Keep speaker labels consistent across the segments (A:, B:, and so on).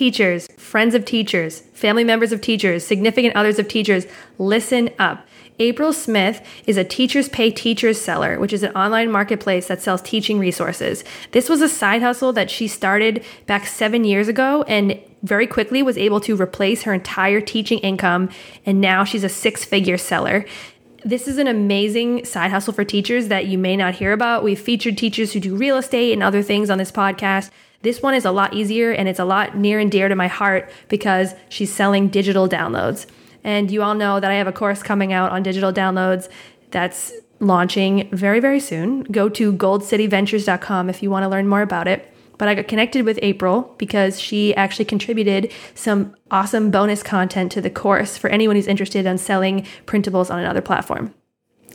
A: teachers, friends of teachers, family members of teachers, significant others of teachers, listen up. April Smith is a Teachers Pay Teachers seller, which is an online marketplace that sells teaching resources. This was a side hustle that she started back seven years ago and very quickly was able to replace her entire teaching income. And now she's a six figure seller. This is an amazing side hustle for teachers that you may not hear about. We've featured teachers who do real estate and other things on this podcast. This one is a lot easier and it's a lot near and dear to my heart because she's selling digital downloads. And you all know that I have a course coming out on digital downloads that's launching very, very soon. Go to goldcityventures.com if you want to learn more about it. But I got connected with April because she actually contributed some awesome bonus content to the course for anyone who's interested in selling printables on another platform.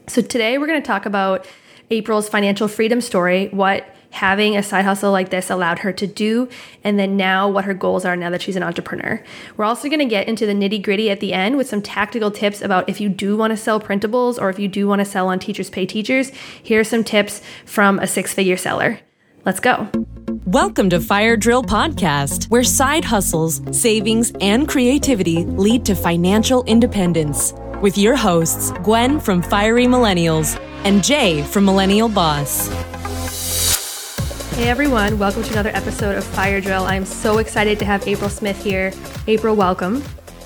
A: So today we're going to talk about April's financial freedom story, what having a side hustle like this allowed her to do, and then now what her goals are now that she's an entrepreneur. We're also going to get into the nitty gritty at the end with some tactical tips about if you do want to sell printables or if you do want to sell on Teachers Pay Teachers. Here are some tips from a six figure seller. Let's go.
B: Welcome to Fire Drill Podcast, where side hustles, savings, and creativity lead to financial independence. With your hosts, Gwen from Fiery Millennials and Jay from Millennial Boss.
A: Hey everyone, welcome to another episode of Fire Drill. I'm so excited to have April Smith here. April, welcome.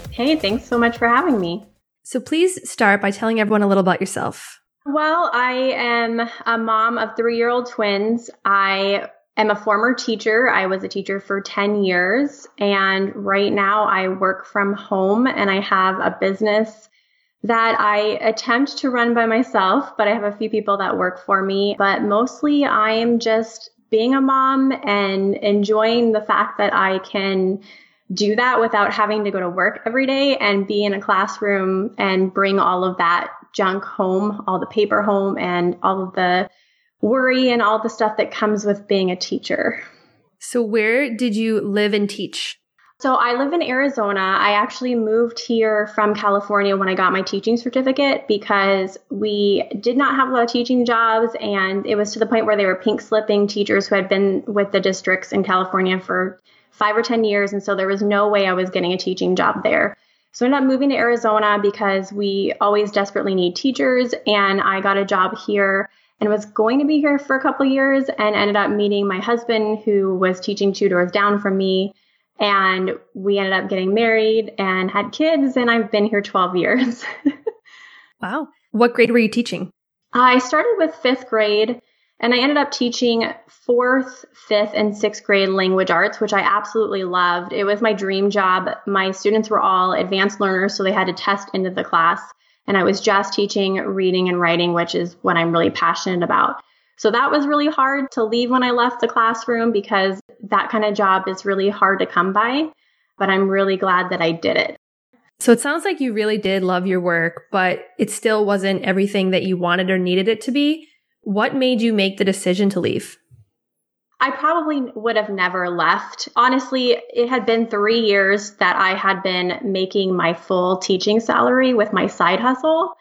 C: Hey, thanks so much for having me.
A: So please start by telling everyone a little about yourself.
C: Well, I am a mom of three year old twins. I am a former teacher. I was a teacher for 10 years, and right now I work from home and I have a business that I attempt to run by myself, but I have a few people that work for me. But mostly I am just being a mom and enjoying the fact that I can do that without having to go to work every day and be in a classroom and bring all of that junk home, all the paper home and all of the worry and all the stuff that comes with being a teacher.
A: So where did you live and teach?
C: So I live in Arizona. I actually moved here from California when I got my teaching certificate because we did not have a lot of teaching jobs and it was to the point where they were pink slipping teachers who had been with the districts in California for five or 10 years. And so there was no way I was getting a teaching job there. So I ended up moving to Arizona because we always desperately need teachers. And I got a job here and was going to be here for a couple years and ended up meeting my husband who was teaching two doors down from me and we ended up getting married and had kids, and I've been here 12 years.
A: wow. What grade were you teaching?
C: I started with fifth grade, and I ended up teaching fourth, fifth, and sixth grade language arts, which I absolutely loved. It was my dream job. My students were all advanced learners, so they had to test into the class. And I was just teaching reading and writing, which is what I'm really passionate about. So that was really hard to leave when I left the classroom because that kind of job is really hard to come by. But I'm really glad that I did it.
A: So it sounds like you really did love your work, but it still wasn't everything that you wanted or needed it to be. What made you make the decision to leave?
C: I probably would have never left. Honestly, it had been three years that I had been making my full teaching salary with my side hustle.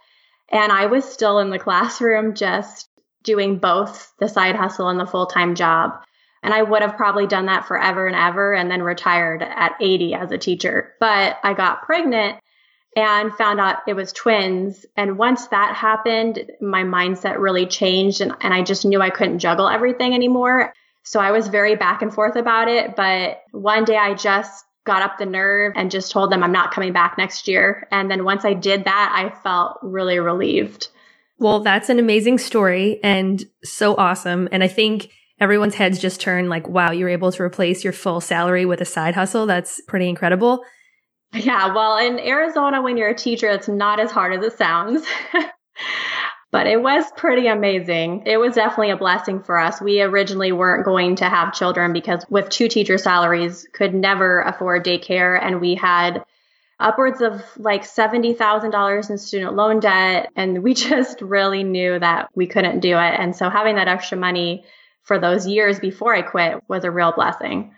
C: And I was still in the classroom just doing both the side hustle and the full time job. And I would have probably done that forever and ever and then retired at 80 as a teacher. But I got pregnant and found out it was twins. And once that happened, my mindset really changed and, and I just knew I couldn't juggle everything anymore. So I was very back and forth about it. But one day I just got up the nerve and just told them I'm not coming back next year. And then once I did that, I felt really relieved.
A: Well, that's an amazing story and so awesome. And I think everyone's heads just turn like, wow, you're able to replace your full salary with a side hustle. That's pretty incredible.
C: Yeah. Well, in Arizona, when you're a teacher, it's not as hard as it sounds. but it was pretty amazing. It was definitely a blessing for us. We originally weren't going to have children because with two teacher salaries could never afford daycare and we had upwards of like $70,000 in student loan debt. And we just really knew that we couldn't do it. And so having that extra money for those years before I quit was a real blessing.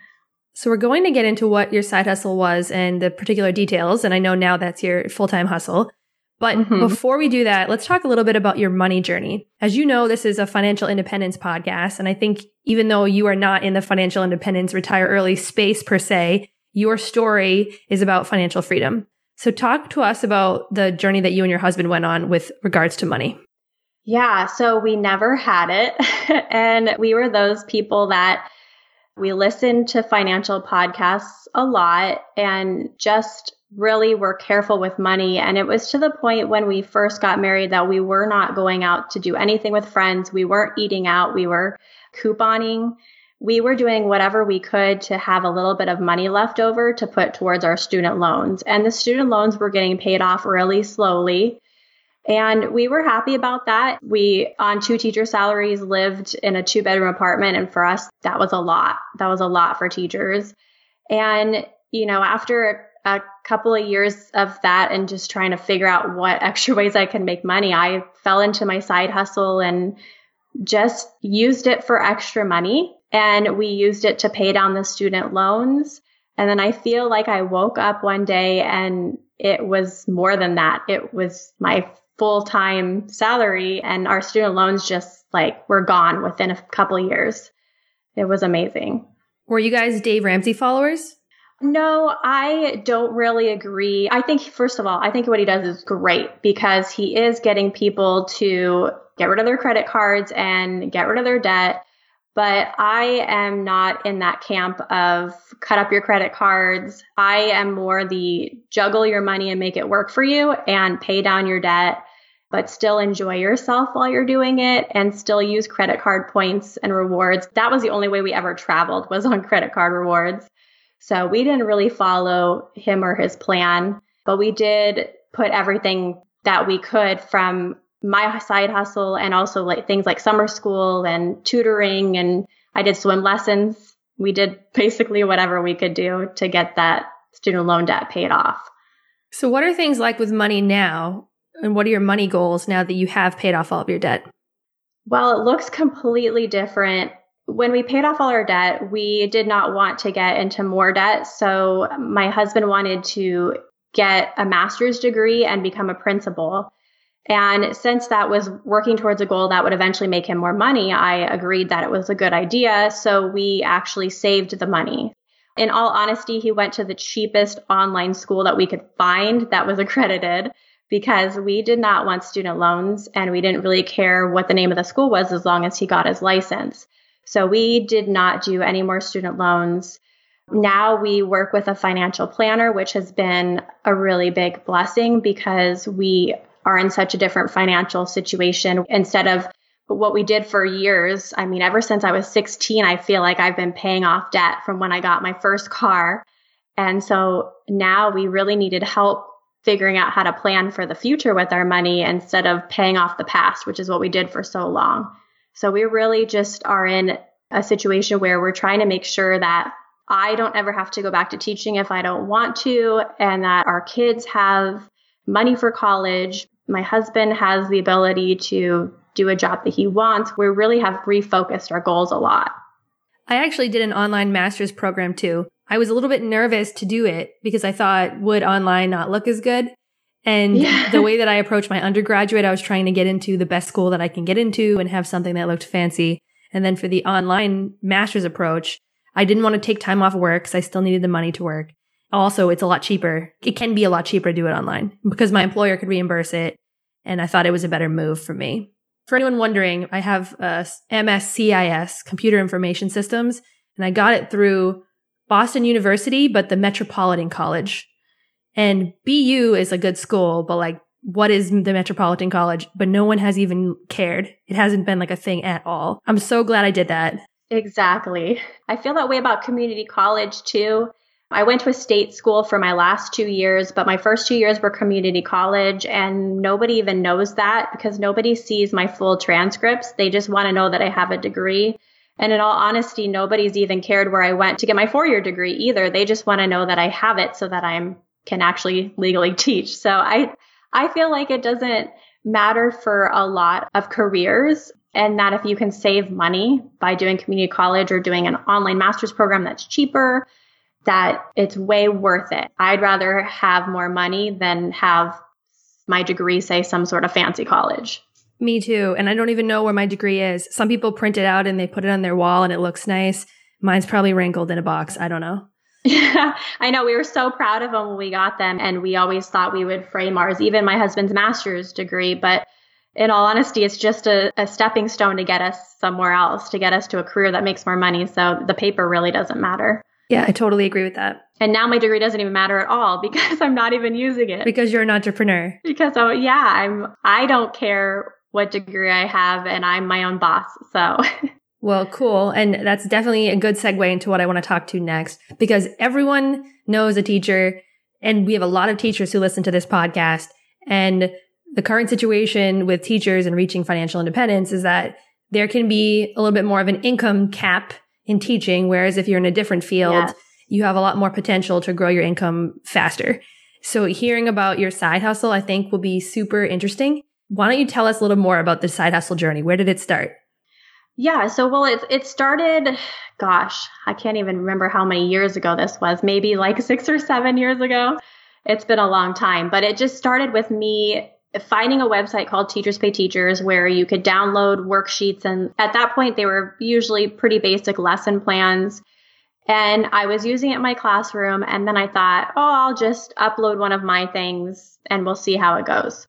A: So we're going to get into what your side hustle was and the particular details. And I know now that's your full time hustle. But mm-hmm. before we do that, let's talk a little bit about your money journey. As you know, this is a financial independence podcast. And I think even though you are not in the financial independence retire early space per se, your story is about financial freedom. So talk to us about the journey that you and your husband went on with regards to money.
C: Yeah, so we never had it. and we were those people that we listened to financial podcasts a lot and just really were careful with money. And it was to the point when we first got married that we were not going out to do anything with friends. We weren't eating out. We were couponing. We were doing whatever we could to have a little bit of money left over to put towards our student loans. And the student loans were getting paid off really slowly. And we were happy about that. We, on two teacher salaries, lived in a two bedroom apartment. And for us, that was a lot. That was a lot for teachers. And, you know, after a couple of years of that and just trying to figure out what extra ways I can make money, I fell into my side hustle and just used it for extra money. And we used it to pay down the student loans. And then I feel like I woke up one day and it was more than that. It was my full time salary, and our student loans just like were gone within a couple years. It was amazing.
A: Were you guys Dave Ramsey followers?
C: No, I don't really agree. I think, first of all, I think what he does is great because he is getting people to get rid of their credit cards and get rid of their debt. But I am not in that camp of cut up your credit cards. I am more the juggle your money and make it work for you and pay down your debt but still enjoy yourself while you're doing it and still use credit card points and rewards. That was the only way we ever traveled was on credit card rewards. So we didn't really follow him or his plan, but we did put everything that we could from my side hustle and also like things like summer school and tutoring and I did swim lessons. We did basically whatever we could do to get that student loan debt paid off.
A: So what are things like with money now and what are your money goals now that you have paid off all of your debt?
C: Well, it looks completely different. When we paid off all our debt, we did not want to get into more debt. So my husband wanted to get a master's degree and become a principal. And since that was working towards a goal that would eventually make him more money, I agreed that it was a good idea. So we actually saved the money. In all honesty, he went to the cheapest online school that we could find that was accredited because we did not want student loans and we didn't really care what the name of the school was as long as he got his license. So we did not do any more student loans. Now we work with a financial planner, which has been a really big blessing because we are in such a different financial situation instead of what we did for years. I mean, ever since I was 16, I feel like I've been paying off debt from when I got my first car. And so now we really needed help figuring out how to plan for the future with our money instead of paying off the past, which is what we did for so long. So we really just are in a situation where we're trying to make sure that I don't ever have to go back to teaching if I don't want to, and that our kids have money for college. My husband has the ability to do a job that he wants. We really have refocused our goals a lot.
A: I actually did an online master's program too. I was a little bit nervous to do it because I thought, would online not look as good? And yeah. the way that I approached my undergraduate, I was trying to get into the best school that I can get into and have something that looked fancy. And then for the online master's approach, I didn't want to take time off work because I still needed the money to work. Also, it's a lot cheaper. It can be a lot cheaper to do it online because my employer could reimburse it. And I thought it was a better move for me. For anyone wondering, I have uh, a MSCIS, Computer Information Systems, and I got it through Boston University, but the Metropolitan College. And BU is a good school, but like, what is the Metropolitan College? But no one has even cared. It hasn't been like a thing at all. I'm so glad I did that.
C: Exactly. I feel that way about community college too. I went to a state school for my last two years, but my first two years were community college, and nobody even knows that because nobody sees my full transcripts. They just want to know that I have a degree. And in all honesty, nobody's even cared where I went to get my four year degree either. They just want to know that I have it so that I can actually legally teach. So I, I feel like it doesn't matter for a lot of careers and that if you can save money by doing community college or doing an online master's program that's cheaper, that it's way worth it. I'd rather have more money than have my degree say some sort of fancy college.
A: Me too. And I don't even know where my degree is. Some people print it out and they put it on their wall and it looks nice. Mine's probably wrinkled in a box. I don't know.
C: Yeah, I know. We were so proud of them when we got them, and we always thought we would frame ours, even my husband's master's degree. But in all honesty, it's just a, a, stepping stone to get us somewhere else, to get us to a career that makes more money. So the paper really doesn't matter.
A: Yeah, I totally agree with that.
C: And now my degree doesn't even matter at all because I'm not even using it.
A: Because you're an entrepreneur.
C: Because oh yeah, I'm I don't care what degree I have and I'm my own boss. So
A: Well, cool. And that's definitely a good segue into what I want to talk to next because everyone knows a teacher and we have a lot of teachers who listen to this podcast and the current situation with teachers and reaching financial independence is that there can be a little bit more of an income cap in teaching. Whereas if you're in a different field, you have a lot more potential to grow your income faster. So hearing about your side hustle, I think will be super interesting. Why don't you tell us a little more about the side hustle journey? Where did it start?
C: Yeah, so well it it started gosh, I can't even remember how many years ago this was. Maybe like 6 or 7 years ago. It's been a long time, but it just started with me finding a website called Teachers Pay Teachers where you could download worksheets. And at that point, they were usually pretty basic lesson plans. And I was using it in my classroom. And then I thought, oh, I'll just upload one of my things and we'll see how it goes.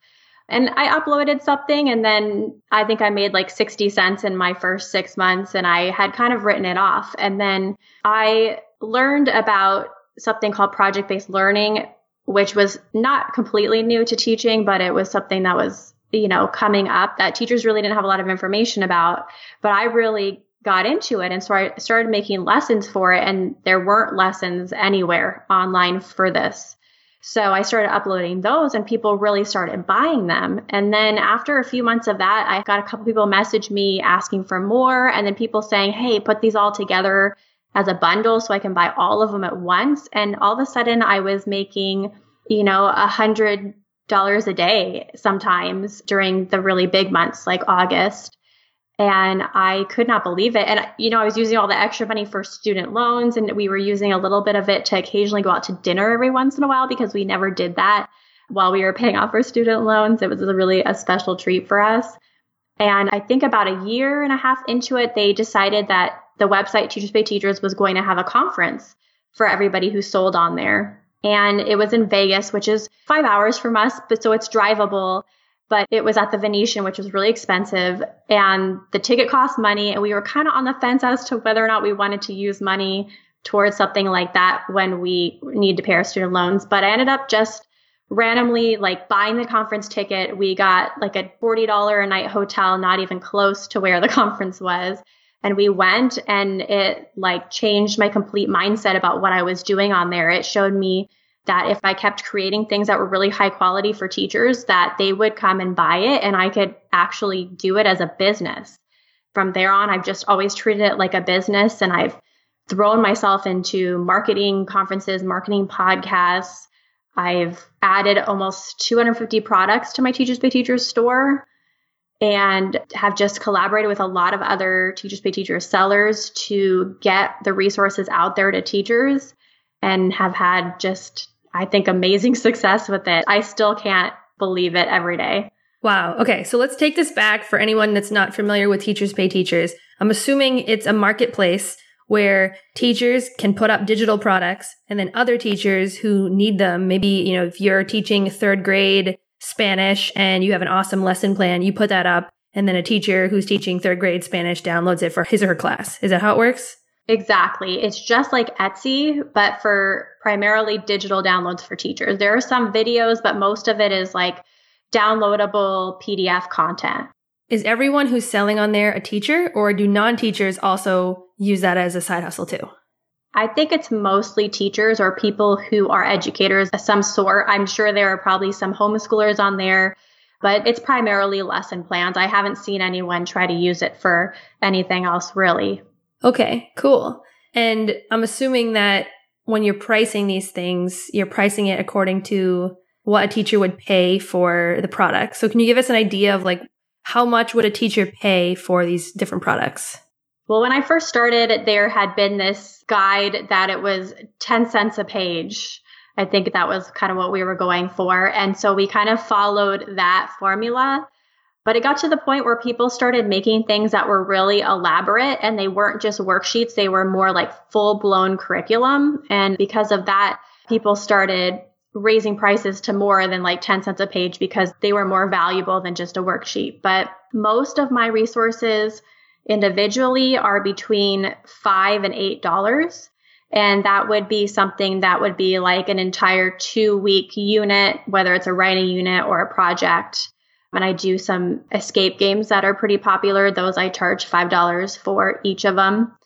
C: And I uploaded something and then I think I made like 60 cents in my first six months and I had kind of written it off. And then I learned about something called project based learning which was not completely new to teaching, but it was something that was, you know, coming up that teachers really didn't have a lot of information about. But I really got into it and so I started making lessons for it and there weren't lessons anywhere online for this. So I started uploading those and people really started buying them. And then after a few months of that, I got a couple people message me asking for more and then people saying, Hey, put these all together as a bundle so I can buy all of them at once. And all of a sudden I was making, you know, a hundred dollars a day sometimes during the really big months like August. And I could not believe it. And, you know, I was using all the extra money for student loans and we were using a little bit of it to occasionally go out to dinner every once in a while because we never did that while we were paying off our student loans. It was a really a special treat for us. And I think about a year and a half into it, they decided that the website Teachers Pay Teachers was going to have a conference for everybody who sold on there. And it was in Vegas, which is five hours from us, but so it's drivable. But it was at the Venetian, which was really expensive. And the ticket cost money. And we were kind of on the fence as to whether or not we wanted to use money towards something like that when we need to pay our student loans. But I ended up just randomly like buying the conference ticket. We got like a $40 a night hotel, not even close to where the conference was and we went and it like changed my complete mindset about what I was doing on there. It showed me that if I kept creating things that were really high quality for teachers, that they would come and buy it and I could actually do it as a business. From there on, I've just always treated it like a business and I've thrown myself into marketing conferences, marketing podcasts. I've added almost 250 products to my Teachers Pay Teachers store and have just collaborated with a lot of other Teachers Pay Teachers sellers to get the resources out there to teachers and have had just, I think, amazing success with it. I still can't believe it every day.
A: Wow. Okay. So let's take this back for anyone that's not familiar with Teachers Pay Teachers. I'm assuming it's a marketplace where teachers can put up digital products and then other teachers who need them, maybe, you know, if you're teaching third grade Spanish and you have an awesome lesson plan, you put that up and then a teacher who's teaching third grade Spanish downloads it for his or her class. Is that how it works?
C: Exactly. It's just like Etsy, but for primarily digital downloads for teachers. There are some videos, but most of it is like downloadable PDF content.
A: Is everyone who's selling on there a teacher, or do non teachers also use that as a side hustle too?
C: I think it's mostly teachers or people who are educators of some sort. I'm sure there are probably some homeschoolers on there, but it's primarily lesson plans. I haven't seen anyone try to use it for anything else really.
A: Okay, cool. And I'm assuming that when you're pricing these things, you're pricing it according to what a teacher would pay for the product. So can you give us an idea of like how much would a teacher pay for these different products?
C: Well, when I first started, there had been this guide that it was 10 cents a page. I think that was kind of what we were going for. And so we kind of followed that formula. But it got to the point where people started making things that were really elaborate and they weren't just worksheets, they were more like full blown curriculum. And because of that, people started raising prices to more than like 10 cents a page because they were more valuable than just a worksheet. But most of my resources individually are between five and eight dollars. And that would be something that would be like an entire two week unit, whether it's a writing unit or a project. And I do some escape games that are pretty popular. Those I charge $5 for each of them.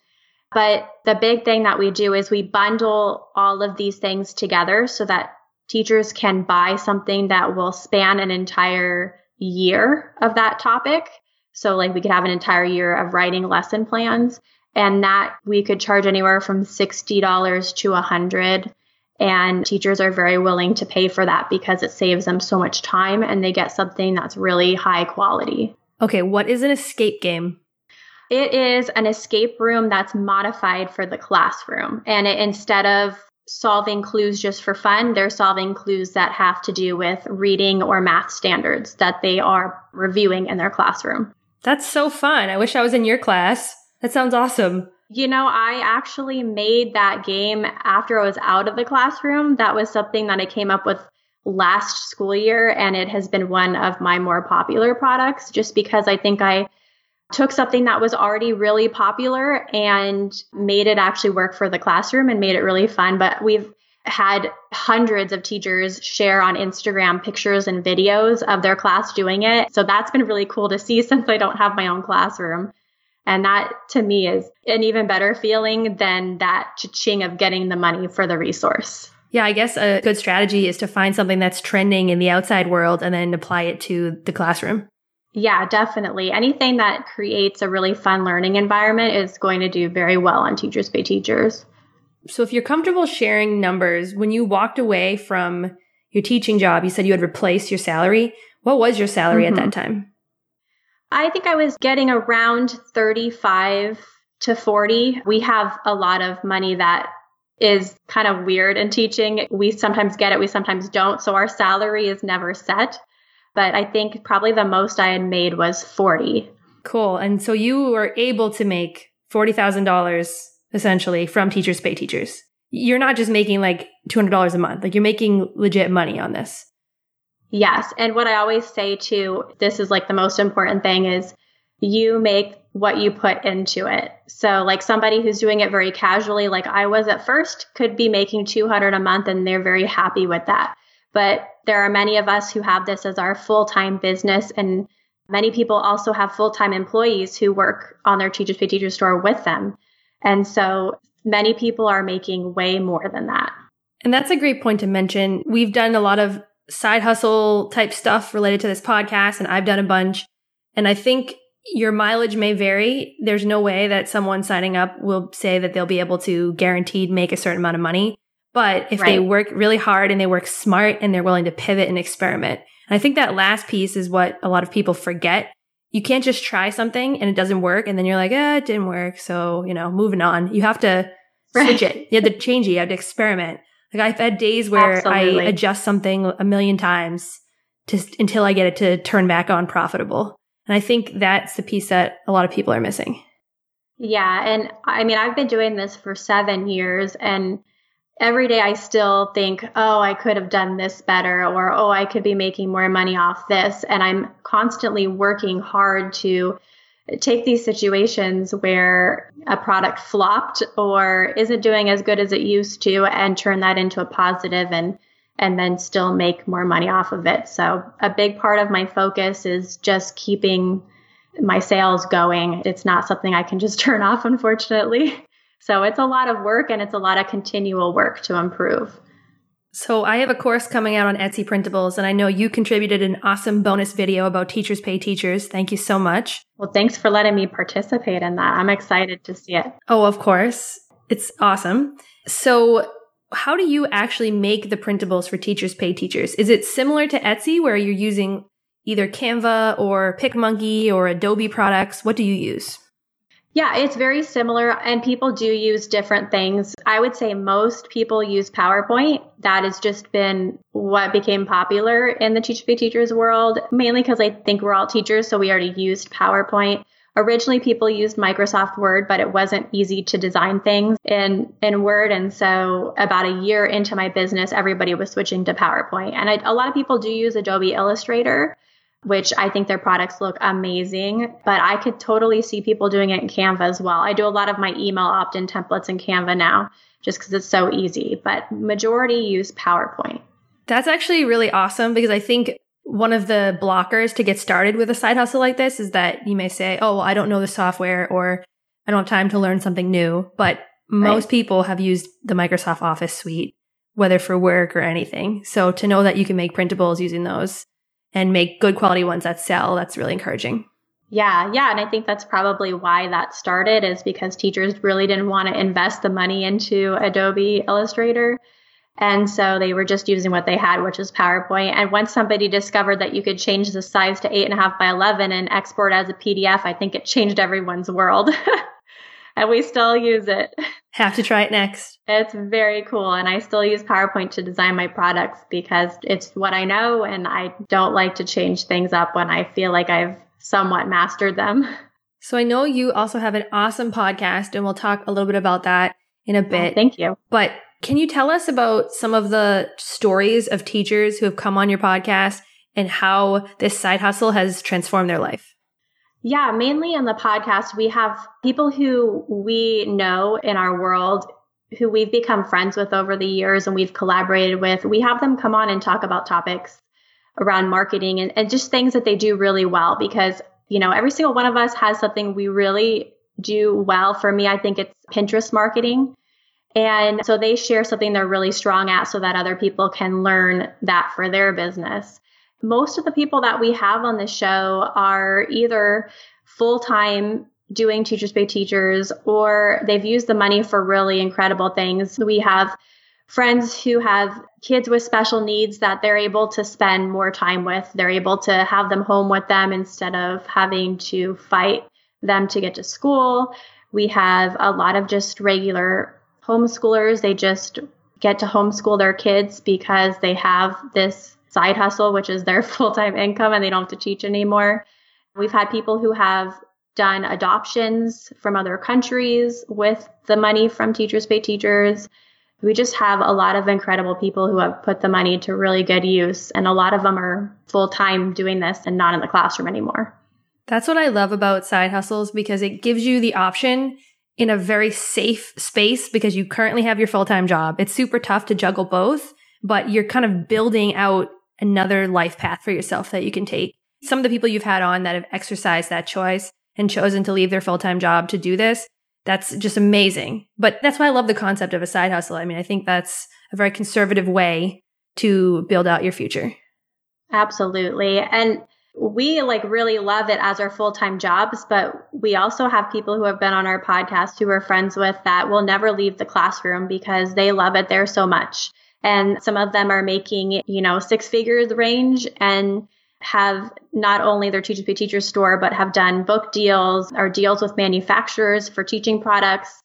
C: But the big thing that we do is we bundle all of these things together so that teachers can buy something that will span an entire year of that topic. So like we could have an entire year of writing lesson plans and that we could charge anywhere from $60 to 100 and teachers are very willing to pay for that because it saves them so much time and they get something that's really high quality.
A: Okay, what is an escape game?
C: It is an escape room that's modified for the classroom. And it, instead of solving clues just for fun, they're solving clues that have to do with reading or math standards that they are reviewing in their classroom.
A: That's so fun. I wish I was in your class. That sounds awesome.
C: You know, I actually made that game after I was out of the classroom. That was something that I came up with last school year, and it has been one of my more popular products just because I think I took something that was already really popular and made it actually work for the classroom and made it really fun. But we've had hundreds of teachers share on Instagram pictures and videos of their class doing it. So that's been really cool to see since I don't have my own classroom. And that to me is an even better feeling than that ching of getting the money for the resource.
A: Yeah, I guess a good strategy is to find something that's trending in the outside world and then apply it to the classroom.
C: Yeah, definitely. Anything that creates a really fun learning environment is going to do very well on Teachers Pay Teachers.
A: So, if you're comfortable sharing numbers, when you walked away from your teaching job, you said you had replaced your salary. What was your salary mm-hmm. at that time?
C: I think I was getting around 35 to 40. We have a lot of money that is kind of weird in teaching. We sometimes get it, we sometimes don't. So our salary is never set. But I think probably the most I had made was 40.
A: Cool. And so you were able to make $40,000 essentially from teachers pay teachers. You're not just making like $200 a month. Like you're making legit money on this.
C: Yes. And what I always say too, this is like the most important thing is you make what you put into it. So like somebody who's doing it very casually, like I was at first, could be making 200 a month and they're very happy with that. But there are many of us who have this as our full-time business and many people also have full-time employees who work on their Teachers Pay teachers store with them. And so many people are making way more than that.
A: And that's a great point to mention. We've done a lot of side hustle type stuff related to this podcast, and I've done a bunch. And I think your mileage may vary. There's no way that someone signing up will say that they'll be able to guaranteed make a certain amount of money. But if right. they work really hard and they work smart and they're willing to pivot and experiment, and I think that last piece is what a lot of people forget. You can't just try something and it doesn't work. And then you're like, ah, it didn't work. So, you know, moving on. You have to switch right. it. You have to change it. You have to experiment. Like I've had days where Absolutely. I adjust something a million times to, until I get it to turn back on profitable. And I think that's the piece that a lot of people are missing.
C: Yeah. And I mean, I've been doing this for seven years and every day I still think, oh, I could have done this better or, oh, I could be making more money off this. And I'm constantly working hard to take these situations where a product flopped or isn't doing as good as it used to and turn that into a positive and and then still make more money off of it. So a big part of my focus is just keeping my sales going. It's not something I can just turn off unfortunately. So it's a lot of work and it's a lot of continual work to improve.
A: So I have a course coming out on Etsy printables and I know you contributed an awesome bonus video about teachers pay teachers. Thank you so much.
C: Well, thanks for letting me participate in that. I'm excited to see it.
A: Oh, of course. It's awesome. So how do you actually make the printables for teachers pay teachers? Is it similar to Etsy where you're using either Canva or PicMonkey or Adobe products? What do you use?
C: Yeah, it's very similar, and people do use different things. I would say most people use PowerPoint. That has just been what became popular in the Teach Pay Teachers world, mainly because I think we're all teachers, so we already used PowerPoint. Originally, people used Microsoft Word, but it wasn't easy to design things in, in Word. And so, about a year into my business, everybody was switching to PowerPoint. And I, a lot of people do use Adobe Illustrator which I think their products look amazing. But I could totally see people doing it in Canva as well. I do a lot of my email opt in templates in Canva now just because it's so easy, but majority use PowerPoint.
A: That's actually really awesome because I think one of the blockers to get started with a side hustle like this is that you may say, oh, well, I don't know the software or I don't have time to learn something new. But most right. people have used the Microsoft Office suite, whether for work or anything. So to know that you can make printables using those and make good quality ones that sell. That's really encouraging.
C: Yeah, yeah. And I think that's probably why that started is because teachers really didn't want to invest the money into Adobe Illustrator. And so they were just using what they had, which is PowerPoint. And once somebody discovered that you could change the size to eight and a half by 11 and export as a PDF, I think it changed everyone's world. and we still use it.
A: Have to try it next.
C: It's very cool. And I still use PowerPoint to design my products because it's what I know. And I don't like to change things up when I feel like I've somewhat mastered them.
A: So I know you also have an awesome podcast, and we'll talk a little bit about that in a bit.
C: Oh, thank you.
A: But can you tell us about some of the stories of teachers who have come on your podcast and how this side hustle has transformed their life?
C: Yeah, mainly in the podcast, we have people who we know in our world who we've become friends with over the years and we've collaborated with. We have them come on and talk about topics around marketing and, and just things that they do really well because, you know, every single one of us has something we really do well. For me, I think it's Pinterest marketing. And so they share something they're really strong at so that other people can learn that for their business most of the people that we have on the show are either full time doing Teachers Pay Teachers or they've used the money for really incredible things. We have friends who have kids with special needs that they're able to spend more time with. They're able to have them home with them instead of having to fight them to get to school. We have a lot of just regular homeschoolers. They just get to homeschool their kids because they have this side hustle, which is their full time income and they don't have to teach anymore. We've had people who have done adoptions from other countries with the money from Teachers Pay Teachers. We just have a lot of incredible people who have put the money to really good use, and a lot of them are full time doing this and not in the classroom anymore.
A: That's what I love about side hustles because it gives you the option in a very safe space because you currently have your full time job. It's super tough to juggle both, but you're kind of building out another life path for yourself that you can take. Some of the people you've had on that have exercised that choice and chosen to leave their full time job to do this, that's just amazing. But that's why I love the concept of a side hustle. I mean, I think that's a very conservative way to build out your future.
C: Absolutely. And we like really love it as our full-time jobs, but we also have people who have been on our podcast who we're friends with that will never leave the classroom because they love it there so much. And some of them are making, you know, six figures range and have not only their Teachers Pay Teachers store, but have done book deals or deals with manufacturers for teaching products.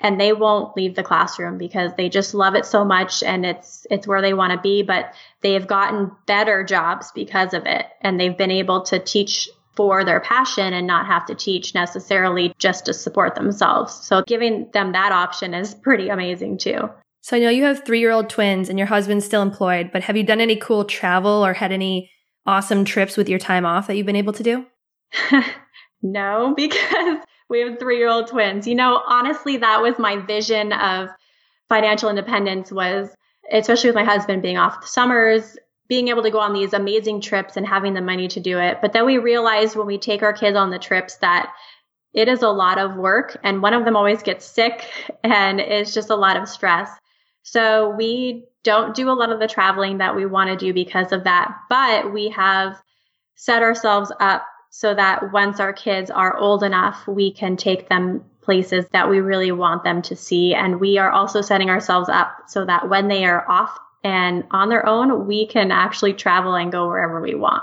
C: And they won't leave the classroom because they just love it so much and it's, it's where they want to be, but they have gotten better jobs because of it. And they've been able to teach for their passion and not have to teach necessarily just to support themselves. So giving them that option is pretty amazing too.
A: So I know you have three year old twins and your husband's still employed, but have you done any cool travel or had any awesome trips with your time off that you've been able to do?
C: no, because we have three year old twins. You know, honestly, that was my vision of financial independence was, especially with my husband being off the summers, being able to go on these amazing trips and having the money to do it. But then we realized when we take our kids on the trips that it is a lot of work and one of them always gets sick and it's just a lot of stress. So we don't do a lot of the traveling that we want to do because of that, but we have set ourselves up so that once our kids are old enough, we can take them places that we really want them to see. And we are also setting ourselves up so that when they are off and on their own, we can actually travel and go wherever we want.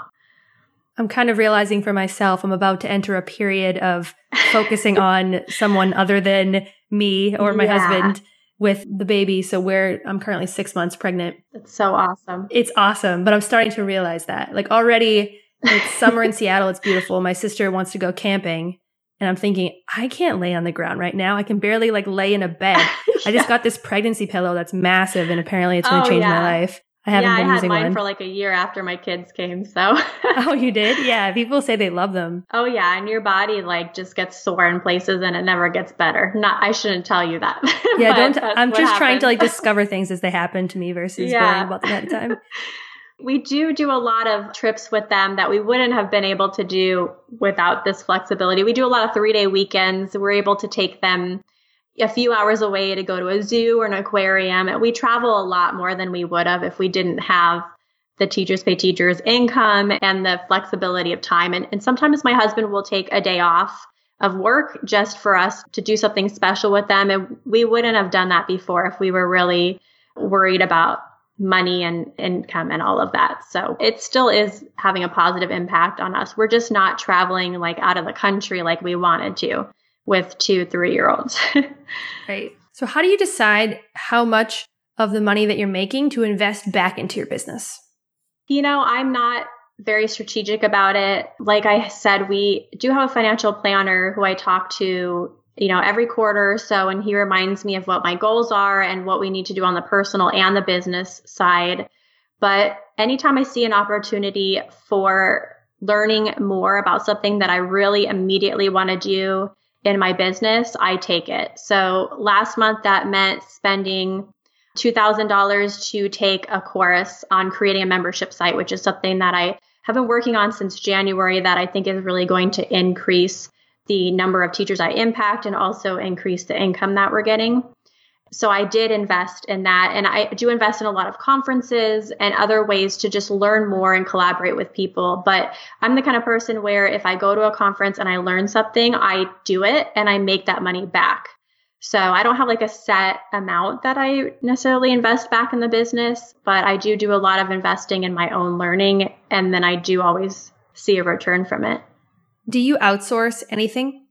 A: I'm kind of realizing for myself, I'm about to enter a period of focusing on someone other than me or my yeah. husband with the baby. So we're, I'm currently six months pregnant.
C: It's so awesome.
A: It's awesome. But I'm starting to realize that like already it's summer in Seattle. It's beautiful. My sister wants to go camping and I'm thinking, I can't lay on the ground right now. I can barely like lay in a bed. yeah. I just got this pregnancy pillow that's massive and apparently it's going to oh, change yeah. my life. I haven't
C: yeah,
A: been
C: I
A: using
C: mine
A: one.
C: for like a year after my kids came. So.
A: oh, you did? Yeah. People say they love them.
C: Oh yeah, and your body like just gets sore in places, and it never gets better. Not, I shouldn't tell you that.
A: Yeah, don't. I'm just happens. trying to like discover things as they happen to me versus yeah. worrying about them at the time.
C: we do do a lot of trips with them that we wouldn't have been able to do without this flexibility. We do a lot of three day weekends. We're able to take them a few hours away to go to a zoo or an aquarium. And we travel a lot more than we would have if we didn't have the teachers pay teachers income and the flexibility of time. And, and sometimes my husband will take a day off of work just for us to do something special with them. And we wouldn't have done that before if we were really worried about money and income and all of that. So it still is having a positive impact on us. We're just not traveling like out of the country like we wanted to with two, three year olds.
A: right. So, how do you decide how much of the money that you're making to invest back into your business?
C: You know, I'm not very strategic about it. Like I said, we do have a financial planner who I talk to, you know, every quarter or so, and he reminds me of what my goals are and what we need to do on the personal and the business side. But anytime I see an opportunity for learning more about something that I really immediately want to do in my business, I take it. So last month that meant spending $2,000 to take a course on creating a membership site, which is something that I have been working on since January that I think is really going to increase the number of teachers I impact and also increase the income that we're getting so I did invest in that. And I do invest in a lot of conferences and other ways to just learn more and collaborate with people. But I'm the kind of person where if I go to a conference and I learn something, I do it and I make that money back. So I don't have like a set amount that I necessarily invest back in the business, but I do do a lot of investing in my own learning. And then I do always see a return from it.
A: Do you outsource anything?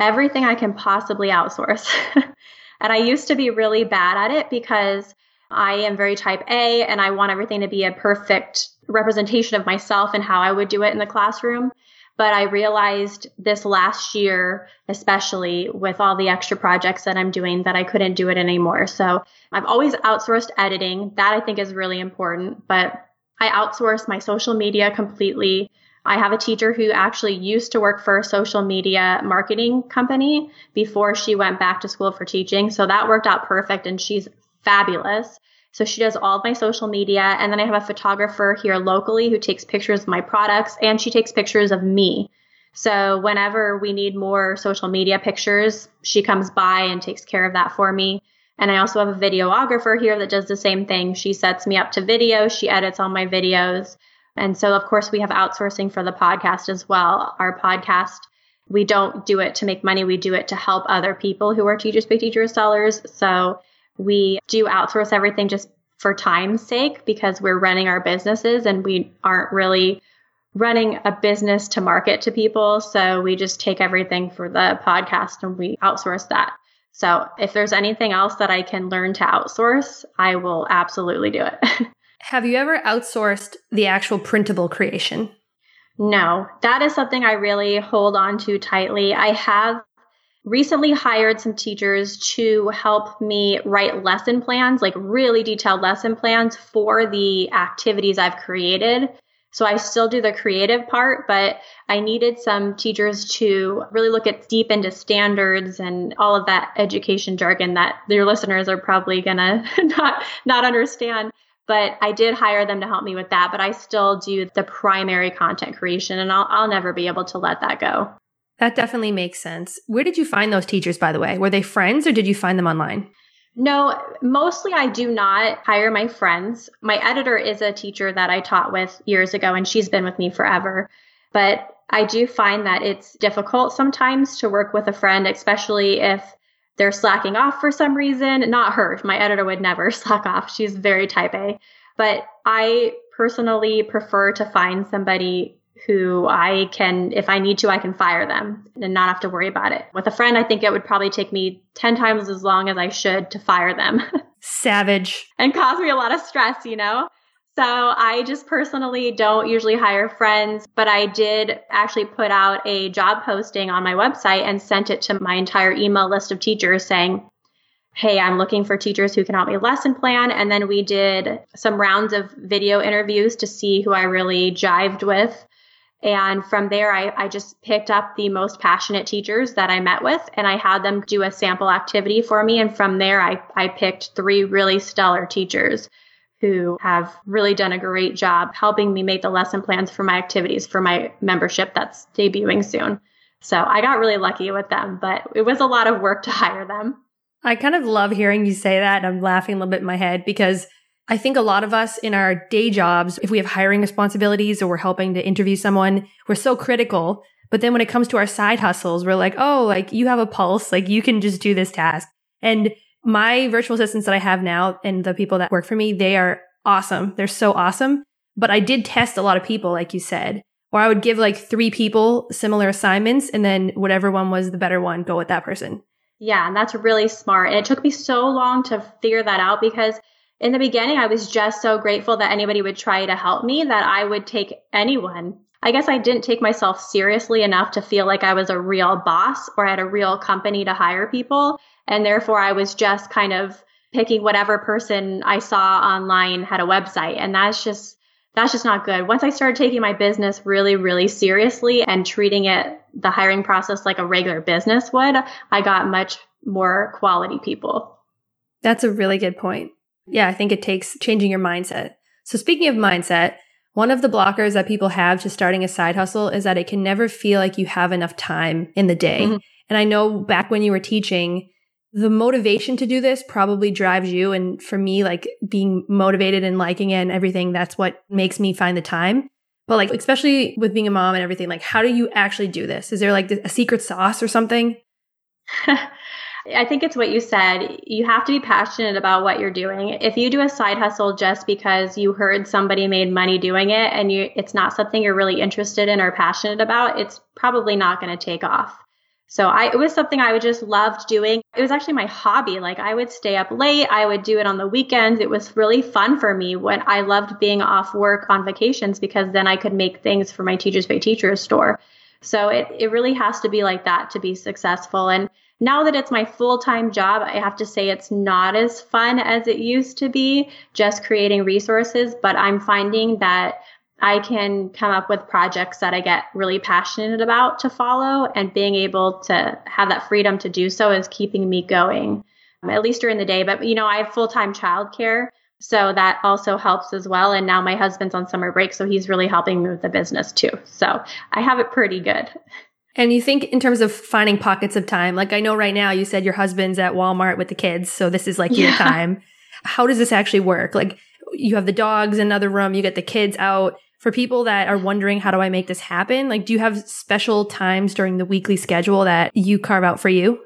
C: Everything I can possibly outsource. And I used to be really bad at it because I am very type A and I want everything to be a perfect representation of myself and how I would do it in the classroom. But I realized this last year, especially with all the extra projects that I'm doing, that I couldn't do it anymore. So I've always outsourced editing. That I think is really important. But I outsource my social media completely. I have a teacher who actually used to work for a social media marketing company before she went back to school for teaching. So that worked out perfect and she's fabulous. So she does all of my social media. And then I have a photographer here locally who takes pictures of my products and she takes pictures of me. So whenever we need more social media pictures, she comes by and takes care of that for me. And I also have a videographer here that does the same thing. She sets me up to video. She edits all my videos. And so, of course, we have outsourcing for the podcast as well. Our podcast, we don't do it to make money. We do it to help other people who are teachers pay teachers sellers. So we do outsource everything just for time's sake because we're running our businesses and we aren't really running a business to market to people. So we just take everything for the podcast and we outsource that. So if there's anything else that I can learn to outsource, I will absolutely do it.
A: Have you ever outsourced the actual printable creation?
C: No, that is something I really hold on to tightly. I have recently hired some teachers to help me write lesson plans, like really detailed lesson plans for the activities I've created. So I still do the creative part, but I needed some teachers to really look at deep into standards and all of that education jargon that your listeners are probably gonna not not understand but I did hire them to help me with that. But I still do the primary content creation and I'll, I'll never be able to let that go.
A: That definitely makes sense. Where did you find those teachers, by the way? Were they friends or did you find them online?
C: No, mostly I do not hire my friends. My editor is a teacher that I taught with years ago, and she's been with me forever. But I do find that it's difficult sometimes to work with a friend, especially if they're slacking off for some reason. Not her. My editor would never slack off. She's very type A. But I personally prefer to find somebody who I can, if I need to, I can fire them and not have to worry about it. With a friend, I think it would probably take me 10 times as long as I should to fire them.
A: Savage.
C: and cause me a lot of stress, you know? So I just personally don't usually hire friends, but I did actually put out a job posting on my website and sent it to my entire email list of teachers saying, Hey, I'm looking for teachers who can help me lesson plan. And then we did some rounds of video interviews to see who I really jived with. And from there, I, I just picked up the most passionate teachers that I met with and I had them do a sample activity for me. And from there, I, I picked three really stellar teachers who have really done a great job helping me make the lesson plans for my activities for my membership that's debuting soon. So I got really lucky with them, but it was a lot of work to hire them.
A: I kind of love hearing you say that. I'm laughing a little bit in my head because I think a lot of us in our day jobs, if we have hiring responsibilities or we're helping to interview someone, we're so critical. But then when it comes to our side hustles, we're like, oh, like you have a pulse, like you can just do this task. And my virtual assistants that I have now and the people that work for me, they are awesome. They're so awesome. But I did test a lot of people, like you said, or I would give like three people similar assignments and then whatever one was the better one, go with that person.
C: Yeah, and that's really smart. And it took me so long to figure that out because in the beginning, I was just so grateful that anybody would try to help me that I would take anyone. I guess I didn't take myself seriously enough to feel like I was a real boss or I had a real company to hire people. And therefore, I was just kind of picking whatever person I saw online had a website. And that's just, that's just not good. Once I started taking my business really, really seriously and treating it, the hiring process like a regular business would, I got much more quality people.
A: That's a really good point. Yeah, I think it takes changing your mindset. So speaking of mindset, one of the blockers that people have to starting a side hustle is that it can never feel like you have enough time in the day. Mm-hmm. And I know back when you were teaching, the motivation to do this probably drives you. And for me, like being motivated and liking it and everything, that's what makes me find the time. But like, especially with being a mom and everything, like, how do you actually do this? Is there like a secret sauce or something?
C: I think it's what you said. You have to be passionate about what you're doing. If you do a side hustle just because you heard somebody made money doing it and you it's not something you're really interested in or passionate about, it's probably not going to take off. So I, it was something I would just loved doing. It was actually my hobby. Like I would stay up late. I would do it on the weekends. It was really fun for me when I loved being off work on vacations because then I could make things for my Teachers Pay Teachers store. So it, it really has to be like that to be successful. And now that it's my full time job, I have to say it's not as fun as it used to be just creating resources, but I'm finding that I can come up with projects that I get really passionate about to follow and being able to have that freedom to do so is keeping me going, um, at least during the day. But, you know, I have full time childcare. So that also helps as well. And now my husband's on summer break, so he's really helping me with the business too. So I have it pretty good.
A: And you think in terms of finding pockets of time, like I know right now you said your husband's at Walmart with the kids, so this is like yeah. your time. How does this actually work? Like you have the dogs in another room, you get the kids out for people that are wondering how do I make this happen? Like, do you have special times during the weekly schedule that you carve out for you?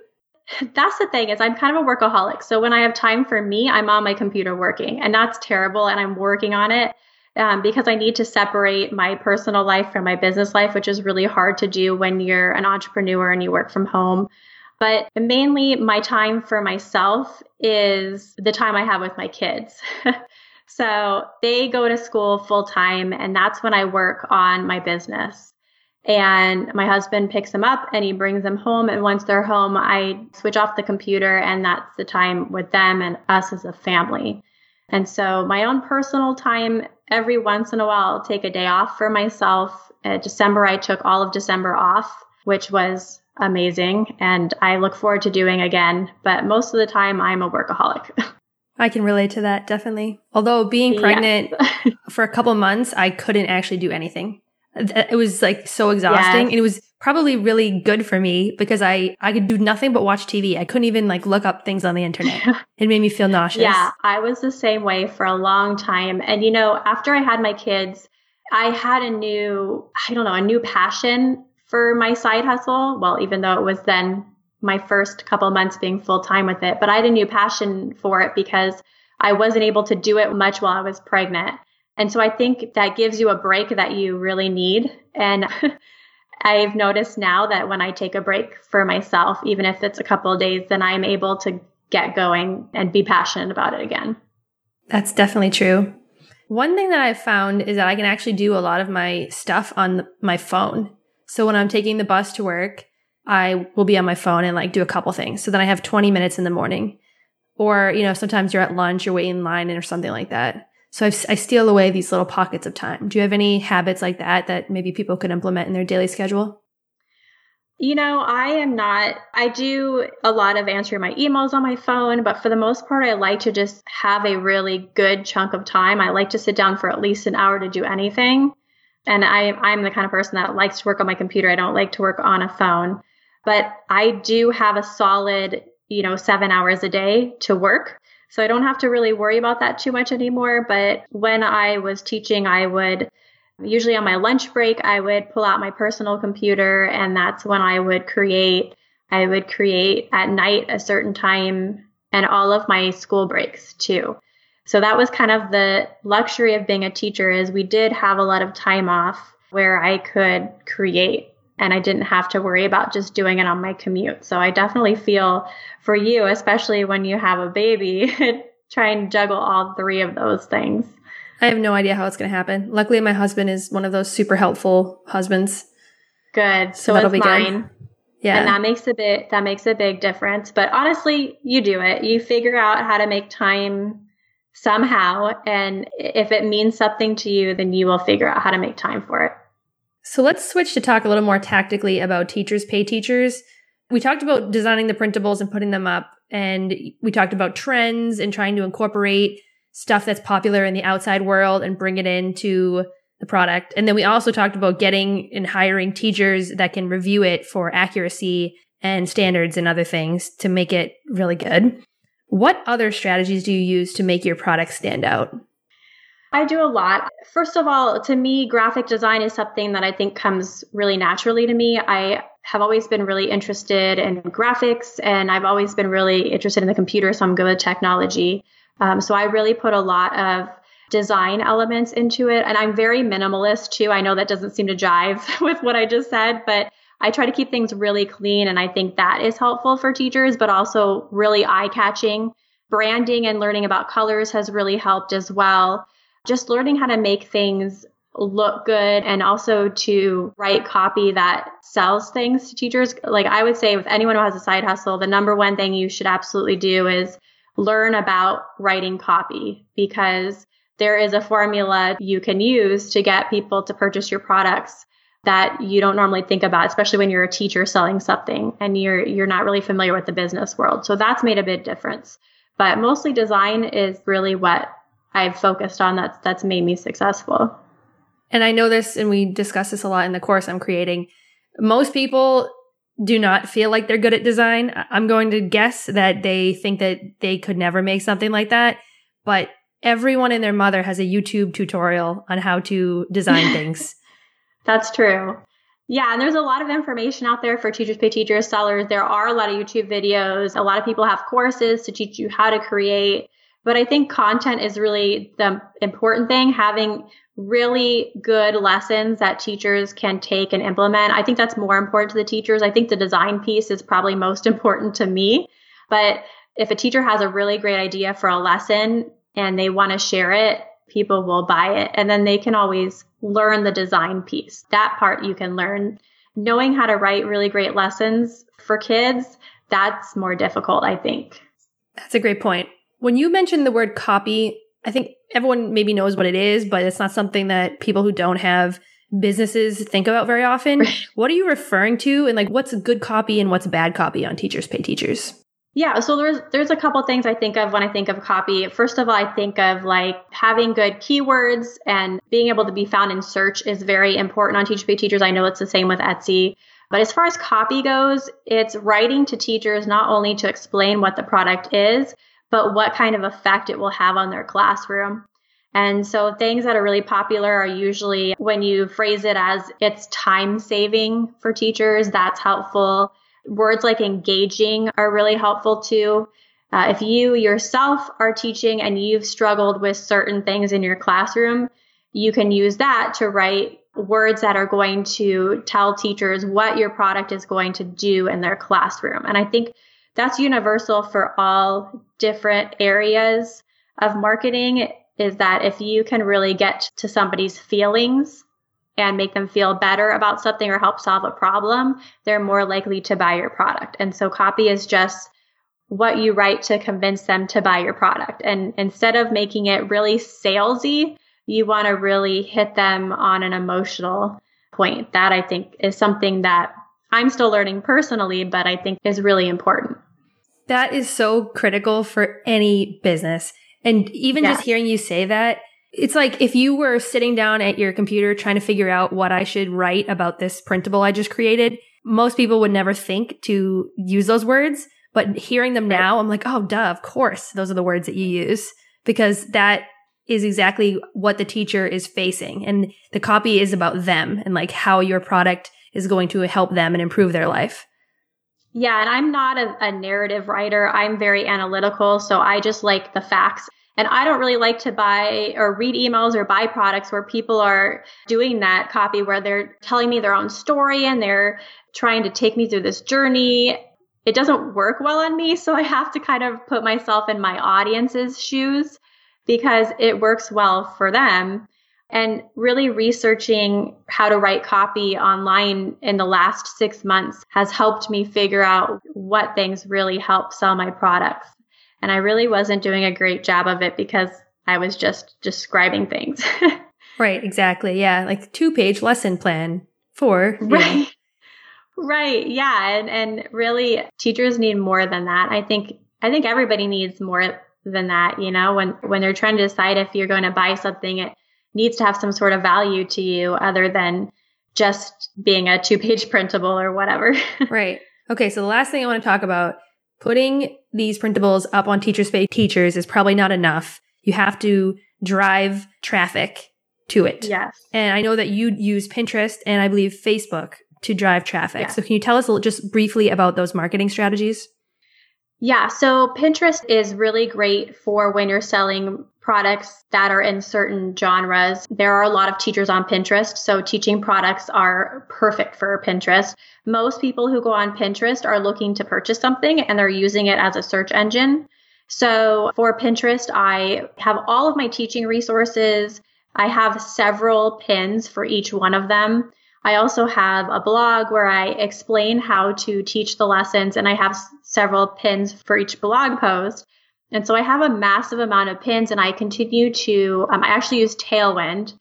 C: That's the thing is I'm kind of a workaholic. So when I have time for me, I'm on my computer working and that's terrible. And I'm working on it um, because I need to separate my personal life from my business life, which is really hard to do when you're an entrepreneur and you work from home. But mainly my time for myself is the time I have with my kids. So they go to school full time, and that's when I work on my business. And my husband picks them up and he brings them home. And once they're home, I switch off the computer, and that's the time with them and us as a family. And so my own personal time, every once in a while, I'll take a day off for myself. At December, I took all of December off, which was amazing. And I look forward to doing again. But most of the time, I'm a workaholic.
A: I can relate to that definitely. Although being pregnant yes. for a couple months, I couldn't actually do anything. Uh, it was like so exhausting yes. and it was probably really good for me because I, I could do nothing but watch TV. I couldn't even like look up things on the internet. it made me feel nauseous.
C: Yeah, I was the same way for a long time. And you know, after I had my kids, I had a new, I don't know, a new passion for my side hustle. Well, even though it was then my first couple months being full time with it, but I had a new passion for it because I wasn't able to do it much while I was pregnant. And so I think that gives you a break that you really need. And I've noticed now that when I take a break for myself, even if it's a couple days, then I'm able to get going and be passionate about it again.
A: That's definitely true. One thing that I've found is that I can actually do a lot of my stuff on my phone. So when I'm taking the bus to work, I will be on my phone and like do a couple things. So then I have 20 minutes in the morning. Or, you know, sometimes you're at lunch, you're waiting in line or something like that. So I've, i steal away these little pockets of time. Do you have any habits like that that maybe people could implement in their daily schedule?
C: You know, I am not, I do a lot of answering my emails on my phone, but for the most part, I like to just have a really good chunk of time. I like to sit down for at least an hour to do anything. And I, I'm the kind of person that likes to work on my computer. I don't like to work on a phone, but I do have a solid, you know, seven hours a day to work. So I don't have to really worry about that too much anymore. But when I was teaching, I would usually on my lunch break, I would pull out my personal computer and that's when I would create. I would create at night a certain time and all of my school breaks too. So that was kind of the luxury of being a teacher is we did have a lot of time off where I could create and I didn't have to worry about just doing it on my commute. So I definitely feel for you, especially when you have a baby, try and juggle all three of those things.
A: I have no idea how it's going to happen. Luckily, my husband is one of those super helpful husbands.
C: Good. So, so that'll be mine. Good. Yeah. And that makes a bit that makes a big difference. But honestly, you do it. You figure out how to make time somehow. And if it means something to you, then you will figure out how to make time for it.
A: So let's switch to talk a little more tactically about teachers pay teachers. We talked about designing the printables and putting them up, and we talked about trends and trying to incorporate stuff that's popular in the outside world and bring it into the product. And then we also talked about getting and hiring teachers that can review it for accuracy and standards and other things to make it really good. What other strategies do you use to make your product stand out?
C: I do a lot. First of all, to me, graphic design is something that I think comes really naturally to me. I have always been really interested in graphics and I've always been really interested in the computer, so I'm good with technology. Um, so I really put a lot of design elements into it. And I'm very minimalist too. I know that doesn't seem to jive with what I just said, but I try to keep things really clean. And I think that is helpful for teachers, but also really eye catching. Branding and learning about colors has really helped as well just learning how to make things look good and also to write copy that sells things to teachers. Like I would say with anyone who has a side hustle, the number one thing you should absolutely do is learn about writing copy because there is a formula you can use to get people to purchase your products that you don't normally think about, especially when you're a teacher selling something and you're you're not really familiar with the business world. So that's made a big difference. But mostly design is really what I've focused on that's that's made me successful.
A: And I know this and we discuss this a lot in the course I'm creating. Most people do not feel like they're good at design. I'm going to guess that they think that they could never make something like that, but everyone and their mother has a YouTube tutorial on how to design things.
C: That's true. Yeah, and there's a lot of information out there for teachers pay teachers sellers. There are a lot of YouTube videos. A lot of people have courses to teach you how to create. But I think content is really the important thing, having really good lessons that teachers can take and implement. I think that's more important to the teachers. I think the design piece is probably most important to me. But if a teacher has a really great idea for a lesson and they want to share it, people will buy it. And then they can always learn the design piece. That part you can learn. Knowing how to write really great lessons for kids, that's more difficult, I think.
A: That's a great point. When you mentioned the word copy, I think everyone maybe knows what it is, but it's not something that people who don't have businesses think about very often. what are you referring to? And like, what's good copy and what's bad copy on Teachers Pay Teachers?
C: Yeah, so there's there's a couple things I think of when I think of copy. First of all, I think of like having good keywords and being able to be found in search is very important on Teachers Pay Teachers. I know it's the same with Etsy. But as far as copy goes, it's writing to teachers not only to explain what the product is, but what kind of effect it will have on their classroom. And so things that are really popular are usually when you phrase it as it's time saving for teachers, that's helpful. Words like engaging are really helpful too. Uh, if you yourself are teaching and you've struggled with certain things in your classroom, you can use that to write words that are going to tell teachers what your product is going to do in their classroom. And I think that's universal for all different areas of marketing is that if you can really get to somebody's feelings and make them feel better about something or help solve a problem, they're more likely to buy your product. And so copy is just what you write to convince them to buy your product. And instead of making it really salesy, you want to really hit them on an emotional point. That I think is something that I'm still learning personally, but I think is really important.
A: That is so critical for any business. And even just hearing you say that, it's like if you were sitting down at your computer trying to figure out what I should write about this printable I just created, most people would never think to use those words. But hearing them now, I'm like, oh, duh, of course, those are the words that you use because that is exactly what the teacher is facing. And the copy is about them and like how your product is going to help them and improve their life.
C: Yeah, and I'm not a, a, narrative writer. I'm very analytical, so I just like the facts. And I don't really like to buy or read emails or buy products where people are doing that copy where they're telling me their own story and they're trying to take me through this journey it doesn't work well on me. So I have to kind of put myself in my audience's shoes because it works well for them. And really researching how to write copy online in the last six months has helped me figure out what things really help sell my products. And I really wasn't doing a great job of it because I was just describing things.
A: right, exactly. Yeah, like two page lesson plan for
C: right. Know, Right. Yeah. And, and really teachers need more than that. I think, I think everybody needs more than that. You know, when, when they're trying to decide if you're going to buy something, it needs to have some sort of value to you other than just being a two page printable or whatever.
A: right. Okay. So the last thing I want to talk about putting these printables up on Teachers Pay Teachers is probably not enough. You have to drive traffic to it.
C: Yes.
A: And I know that you use Pinterest and I believe Facebook to drive traffic. Yeah. So can you tell us just briefly about those marketing strategies?
C: Yeah, so Pinterest is really great for when you're selling products that are in certain genres. There are a lot of teachers on Pinterest, so teaching products are perfect for Pinterest. Most people who go on Pinterest are looking to purchase something and they're using it as a search engine. So for Pinterest, I have all of my teaching resources. I have several pins for each one of them. I also have a blog where I explain how to teach the lessons, and I have several pins for each blog post. And so I have a massive amount of pins, and I continue to, um, I actually use Tailwind,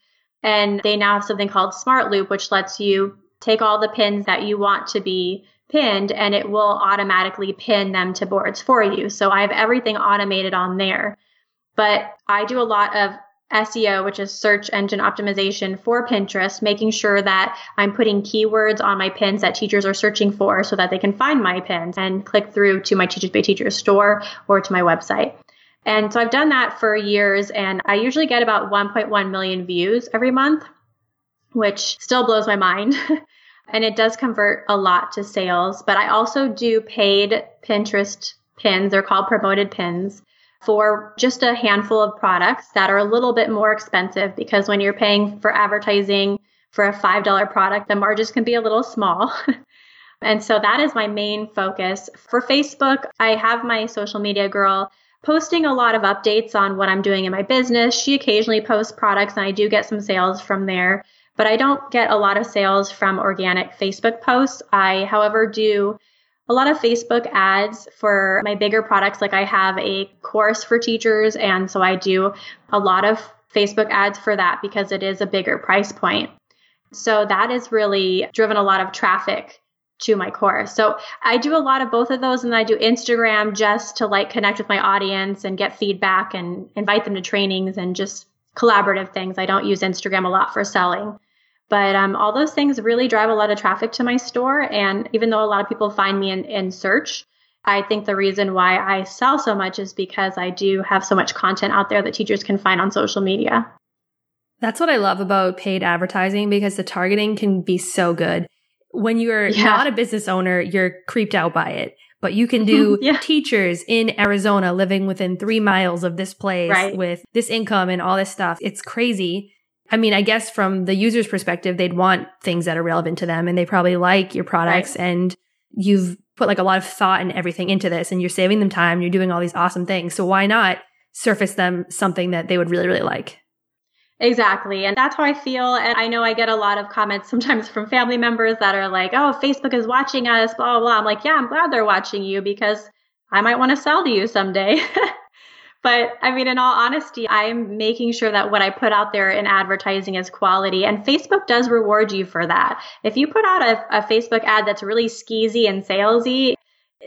C: and they now have something called Smart Loop, which lets you take all the pins that you want to be pinned, and it will automatically pin them to boards for you. So I have everything automated on there. But I do a lot of SEO, which is search engine optimization for Pinterest, making sure that I'm putting keywords on my pins that teachers are searching for so that they can find my pins and click through to my Teachers Pay Teachers store or to my website. And so I've done that for years and I usually get about 1.1 million views every month, which still blows my mind. and it does convert a lot to sales, but I also do paid Pinterest pins. They're called promoted pins for just a handful of products that are a little bit more expensive because when you're paying for advertising for a $5 product, the margins can be a little small. and so that is my main focus. For Facebook, I have my social media girl posting a lot of updates on what I'm doing in my business. She occasionally posts products and I do get some sales from there, but I don't get a lot of sales from organic Facebook posts. I, however, do a lot of Facebook ads for my bigger products. Like I have a course for teachers, and so I do a lot of Facebook ads for that because it is a bigger price point. So that has really driven a lot of traffic to my course. So I do a lot of both of those and I do Instagram just to like connect with my audience and get feedback and invite them to trainings and just collaborative things. I don't use Instagram a lot for selling. But um, all those things really drive a lot of traffic to my store. And even though a lot of people find me in, in search, I think the reason why I sell so much is because I do have so much content out there that teachers can find on social media.
A: That's what I love about paid advertising because the targeting can be so good. When you're yeah. not a business owner, you're creeped out by it. but you can do
C: Yeah.
A: teachers in Arizona living within three miles of this place
C: Right.
A: with this income and all this stuff. It's crazy. I mean, I guess from the user's perspective, they'd want things that are relevant to them and they probably like your products and you've put like a lot of thought and everything into this and you're saving them time. You're doing all these awesome things. So why not surface them something that they would really, really like?
C: Exactly. And that's how I feel. And I know I get a lot of comments sometimes from family members that are like, oh, Facebook is watching us, blah, blah, blah. I'm like, yeah, I'm glad they're watching you because I might want to sell to you someday. but I mean, in all honesty, I'm making sure that what I put out there in advertising is quality. And Facebook does reward you for that. If you put out a, a Facebook ad that's really skeezy and salesy,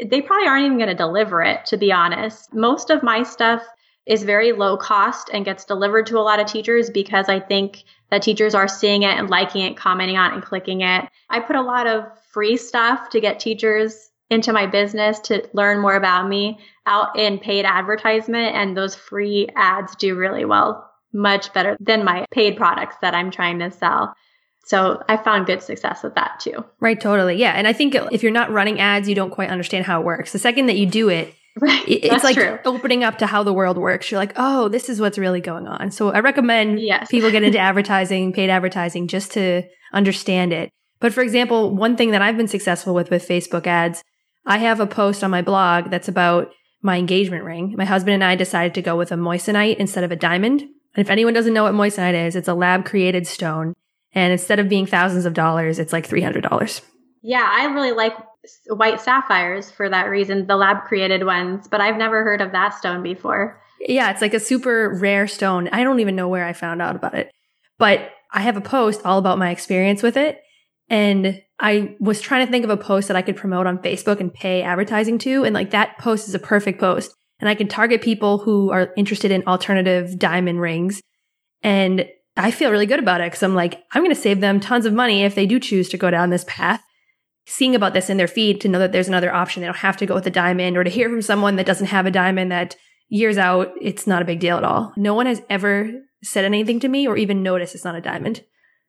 C: they probably aren't even going to deliver it, to be honest. Most of my stuff is very low cost and gets delivered to a lot of teachers because I think that teachers are seeing it and liking it, commenting on it, and clicking it. I put a lot of free stuff to get teachers into my business to learn more about me out in paid advertisement, and those free ads do really well, much better than my paid products that I'm trying to sell. So I found good success with that too.
A: Right. Totally. Yeah. And I think if you're not running ads, you don't quite understand how it works. The second that you do it,
C: Right.
A: it's
C: That's
A: like
C: true.
A: opening up to how the world works. You're like, oh, this is what's really going on. So I recommend
C: Yes.
A: people get into advertising, paid advertising, just to understand it. But for example, one thing that I've been successful with with Facebook ads, I have a post on my blog that's about my engagement ring. My husband and I decided to go with a moissanite instead of a diamond. And if anyone doesn't know what moissanite is, it's a lab created stone. And instead of being thousands of dollars, it's like $300.
C: Yeah, I really like white sapphires for that reason, the lab created ones, but I've never heard of that stone before.
A: Yeah, it's like a super rare stone. I don't even know where I found out about it. But I have a post all about my experience with it. And I was trying to think of a post that I could promote on Facebook and pay advertising to. And like that post is a perfect post. And I can target people who are interested in alternative diamond rings. And I feel really good about it because I'm like, I'm going to save them tons of money if they do choose to go down this path. Seeing about this in their feed to know that there's another option. They don't have to go with a diamond or to hear from someone that doesn't have a diamond that years out, it's not a big deal at all. No one has ever said anything to me or even noticed it's not a diamond.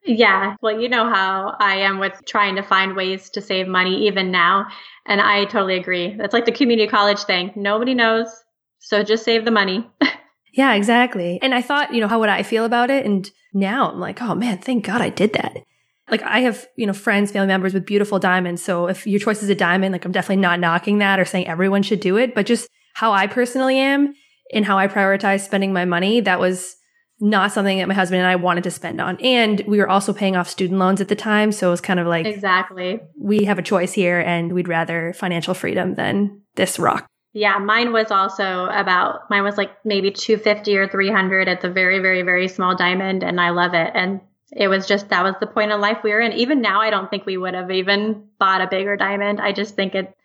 C: Yeah, well, you know how I am with trying to find ways to save money even now. And I totally agree. That's like the community college thing. Nobody knows. So just save the money.
A: Yeah, exactly. And I thought, you know, how would I feel about it? And now I'm like, oh man, thank God I did that. Like I have, you know, friends, family members with beautiful diamonds. So if your choice is a diamond, like I'm definitely not knocking that or saying everyone should do it, but just how I personally am and how I prioritize spending my money, that was not something that my husband and I wanted to spend on. And we were also paying off student loans at the time. So it was kind of like,
C: exactly.
A: we have a choice here and we'd rather financial freedom than this rock.
C: Yeah, mine was also about mine was like maybe 250 or 300. It's a very very very small diamond and I love it and it was just that was the point of life we were in. Even now I don't think we would have even bought a bigger diamond. I just think it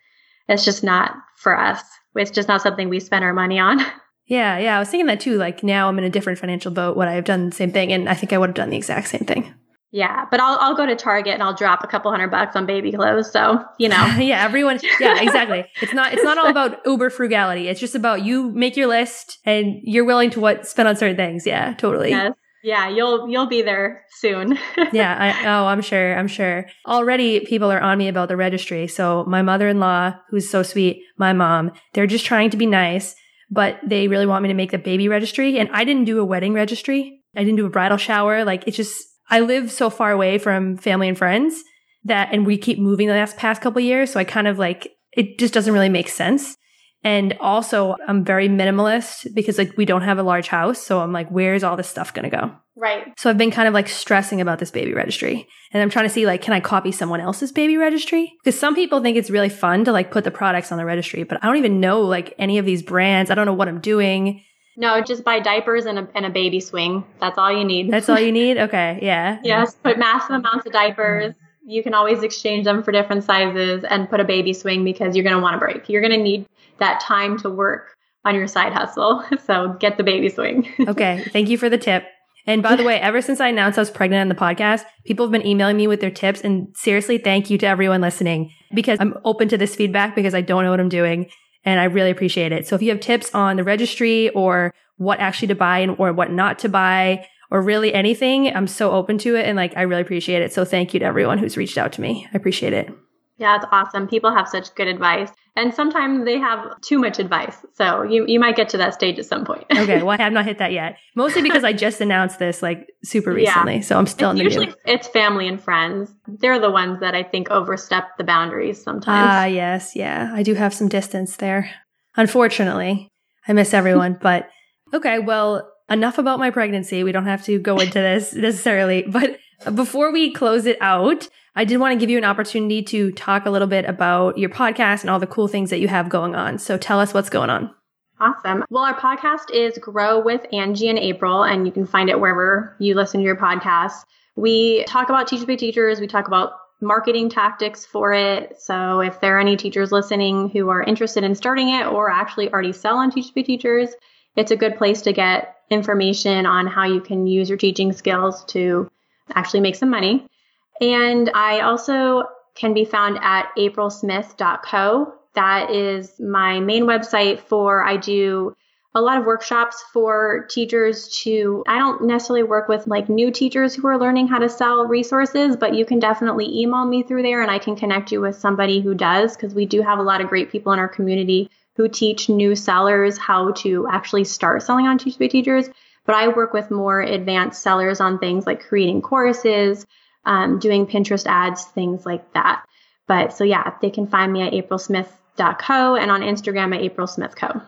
C: it's just not for us. It's just not something we spend our money on.
A: Yeah, yeah. I was thinking that too. Like now I'm in a different financial boat. Would I have done the same thing? And I think I would have done the exact same thing.
C: Yeah, but I'll I'll go to Target and I'll drop a couple hundred bucks on baby clothes. So, you know.
A: yeah, everyone. Yeah, exactly. it's not, it's not all about uber frugality. It's just about you make your list and you're willing to what spend on certain things. Yeah, totally.
C: yes. Yeah, you'll you'll be there soon.
A: yeah. I, oh, I'm sure. I'm sure. Already people are on me about the registry. So my mother-in-law, who's so sweet, my mom, they're just trying to be nice, but they really want me to make the baby registry. And I didn't do a wedding registry. I didn't do a bridal shower. Like it's just, I live so far away from family and friends that, and we keep moving the last past couple years. So I kind of like, it just doesn't really make sense. And also I'm very minimalist because like we don't have a large house. So I'm like, where's all this stuff going to go?
C: Right.
A: So I've been kind of like stressing about this baby registry. And I'm trying to see like, can I copy someone else's baby registry? Because some people think it's really fun to like put the products on the registry, but I don't even know like any of these brands. I don't know what I'm doing.
C: No, just buy diapers and a and a baby swing. That's all you need.
A: That's all you need? Okay. Yeah.
C: Yes, put massive amounts of diapers. You can always exchange them for different sizes and put a baby swing because you're going to want to break. You're going to need that time to work on your side hustle. So get the baby swing.
A: Okay. Thank you for the tip. And by the way, ever since I announced I was pregnant on the podcast, people have been emailing me with their tips. And seriously, thank you to everyone listening because I'm open to this feedback because I don't know what I'm doing. And I really appreciate it. So if you have tips on the registry or what actually to buy and or what not to buy or really anything, I'm so open to it. And like, I really appreciate it. So thank you to everyone who's reached out to me. I appreciate it.
C: Yeah, it's awesome. People have such good advice. And sometimes they have too much advice. So you, you might get to that stage at some point.
A: okay. Well, I have not hit that yet. Mostly because I just announced this like super recently. Yeah. So I'm still
C: it's
A: in
C: the usually
A: new.
C: it's family and friends. They're the ones that I think overstep the boundaries sometimes.
A: Ah, yes. Yeah. I do have some distance there. Unfortunately, I miss everyone, but okay. Well, enough about my pregnancy. We don't have to go into this necessarily, but before we close it out, I did want to give you an opportunity to talk a little bit about your podcast and all the cool things that you have going on. So tell us what's going on.
C: Awesome. Well, our podcast is Grow with Angie and April, and you can find it wherever you listen to your podcasts. We talk about Teachers Pay Teachers. We talk about marketing tactics for it. So if there are any teachers listening who are interested in starting it or actually already sell on Teachers Pay Teachers, it's a good place to get information on how you can use your teaching skills to actually make some money. And I also can be found at aprilsmith.co. That is my main website for I do a lot of workshops for teachers to I don't necessarily work with like new teachers who are learning how to sell resources, but you can definitely email me through there and I can connect you with somebody who does because we do have a lot of great people in our community who teach new sellers how to actually start selling on Teach Teachers. But I work with more advanced sellers on things like creating courses, um, doing Pinterest ads, things like that. But so yeah, they can find me at aprilsmith.co and on Instagram at aprilsmithco.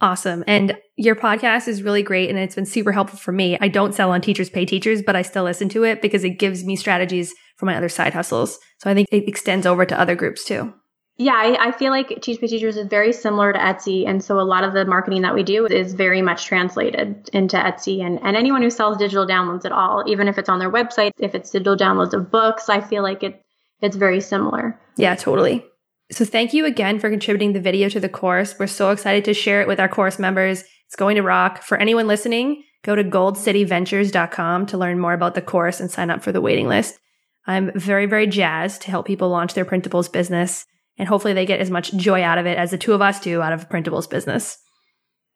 A: Awesome. And your podcast is really great and it's been super helpful for me. I don't sell on Teachers Pay Teachers, but I still listen to it because it gives me strategies for my other side hustles. So I think it extends over to other groups too.
C: Yeah, I, I, feel like Teach Pay Teachers is very similar to Etsy. And so a lot of the marketing that we do is very much translated into Etsy. And, and anyone who sells digital downloads at all, even if it's on their website, if it's digital downloads of books, I feel like it it's very similar.
A: Yeah, totally. So thank you again for contributing the video to the course. We're so excited to share it with our course members. It's going to rock. For anyone listening, go to goldcityventures.com to learn more about the course and sign up for the waiting list. I'm very, very jazzed to help people launch their printables business and hopefully they get as much joy out of it as the two of us do out of printables business.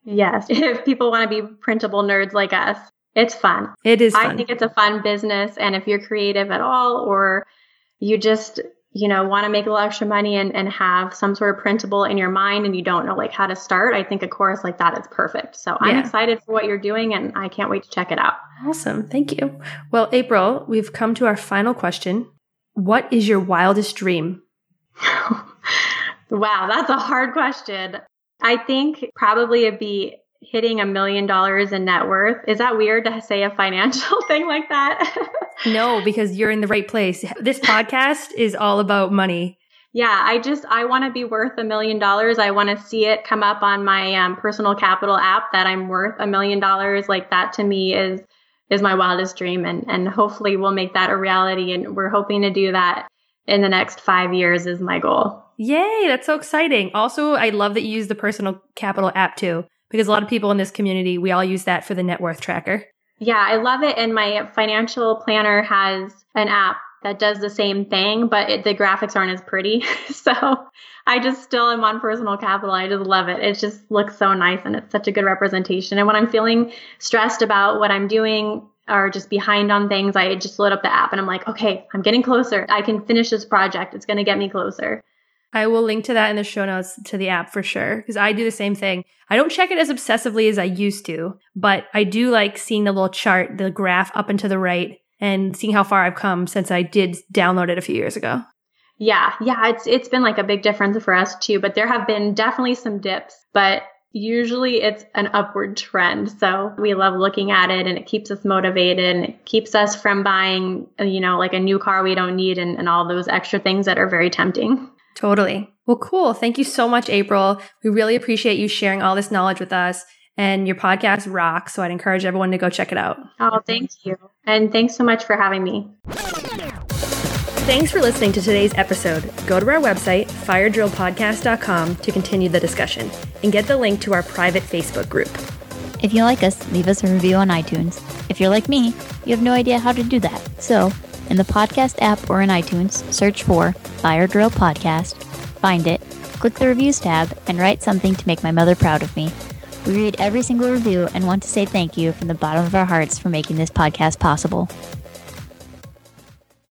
C: Yes. If people want to be printable nerds like us, it's fun.
A: It is fun.
C: I think it's a fun business. And if you're creative at all, or you just, you know, want to make a little extra money and, and have some sort of printable in your mind and you don't know like how to start, I think a course like that is perfect. So I'm excited for what you're doing and I can't wait to check it out.
A: Awesome. Thank you. Well, April, we've come to our final question. What is your wildest dream?
C: wow, that's a hard question. I think probably it'd be hitting a million dollars in net worth. Is that weird to say a financial thing like that?
A: no, because you're in the right place. This podcast is all about money.
C: Yeah, I just I want to be worth a million dollars. I want to see it come up on my um, personal capital app that I'm worth a million dollars. Like that to me is is my wildest dream, and and hopefully we'll make that a reality. And we're hoping to do that in the next five years is my goal.
A: Yay, that's so exciting. Also, I love that you use the personal capital app too, because a lot of people in this community, we all use that for the net worth tracker.
C: Yeah, I love it. And my financial planner has an app that does the same thing, but it, the graphics aren't as pretty. so I just still am on personal capital. I just love it. It just looks so nice and it's such a good representation. And when I'm feeling stressed about what I'm doing, or just behind on things, I just load up the app and I'm like, okay, I'm getting closer. I can finish this project. It's going to get me closer.
A: I will link to that in the show notes to the app for sure because I do the same thing. I don't check it as obsessively as I used to, but I do like seeing the little chart, the graph up and to the right, and seeing how far I've come since I did download it a few years ago.
C: Yeah, yeah, it's it's been like a big difference for us too, but there have been definitely some dips, but usually it's an upward trend. So we love looking at it and it keeps us motivated and it keeps us from buying, you know, like a new car we don't need and, and all those extra things that are very tempting.
A: Totally. Well, cool. Thank you so much, April. We really appreciate you sharing all this knowledge with us. And your podcast rocks. So I'd encourage everyone to go check it out.
C: Oh, thank you. And thanks so much for having me.
A: Thanks for listening to today's episode. Go to our website, firedrillpodcast.com, to continue the discussion and get the link to our private Facebook group.
D: If you like us, leave us a review on iTunes. If you're like me, you have no idea how to do that. So, in the podcast app or in iTunes, search for Fire Drill Podcast, find it, click the reviews tab, and write something to make my mother proud of me. We read every single review and want to say thank you from the bottom of our hearts for making this podcast possible.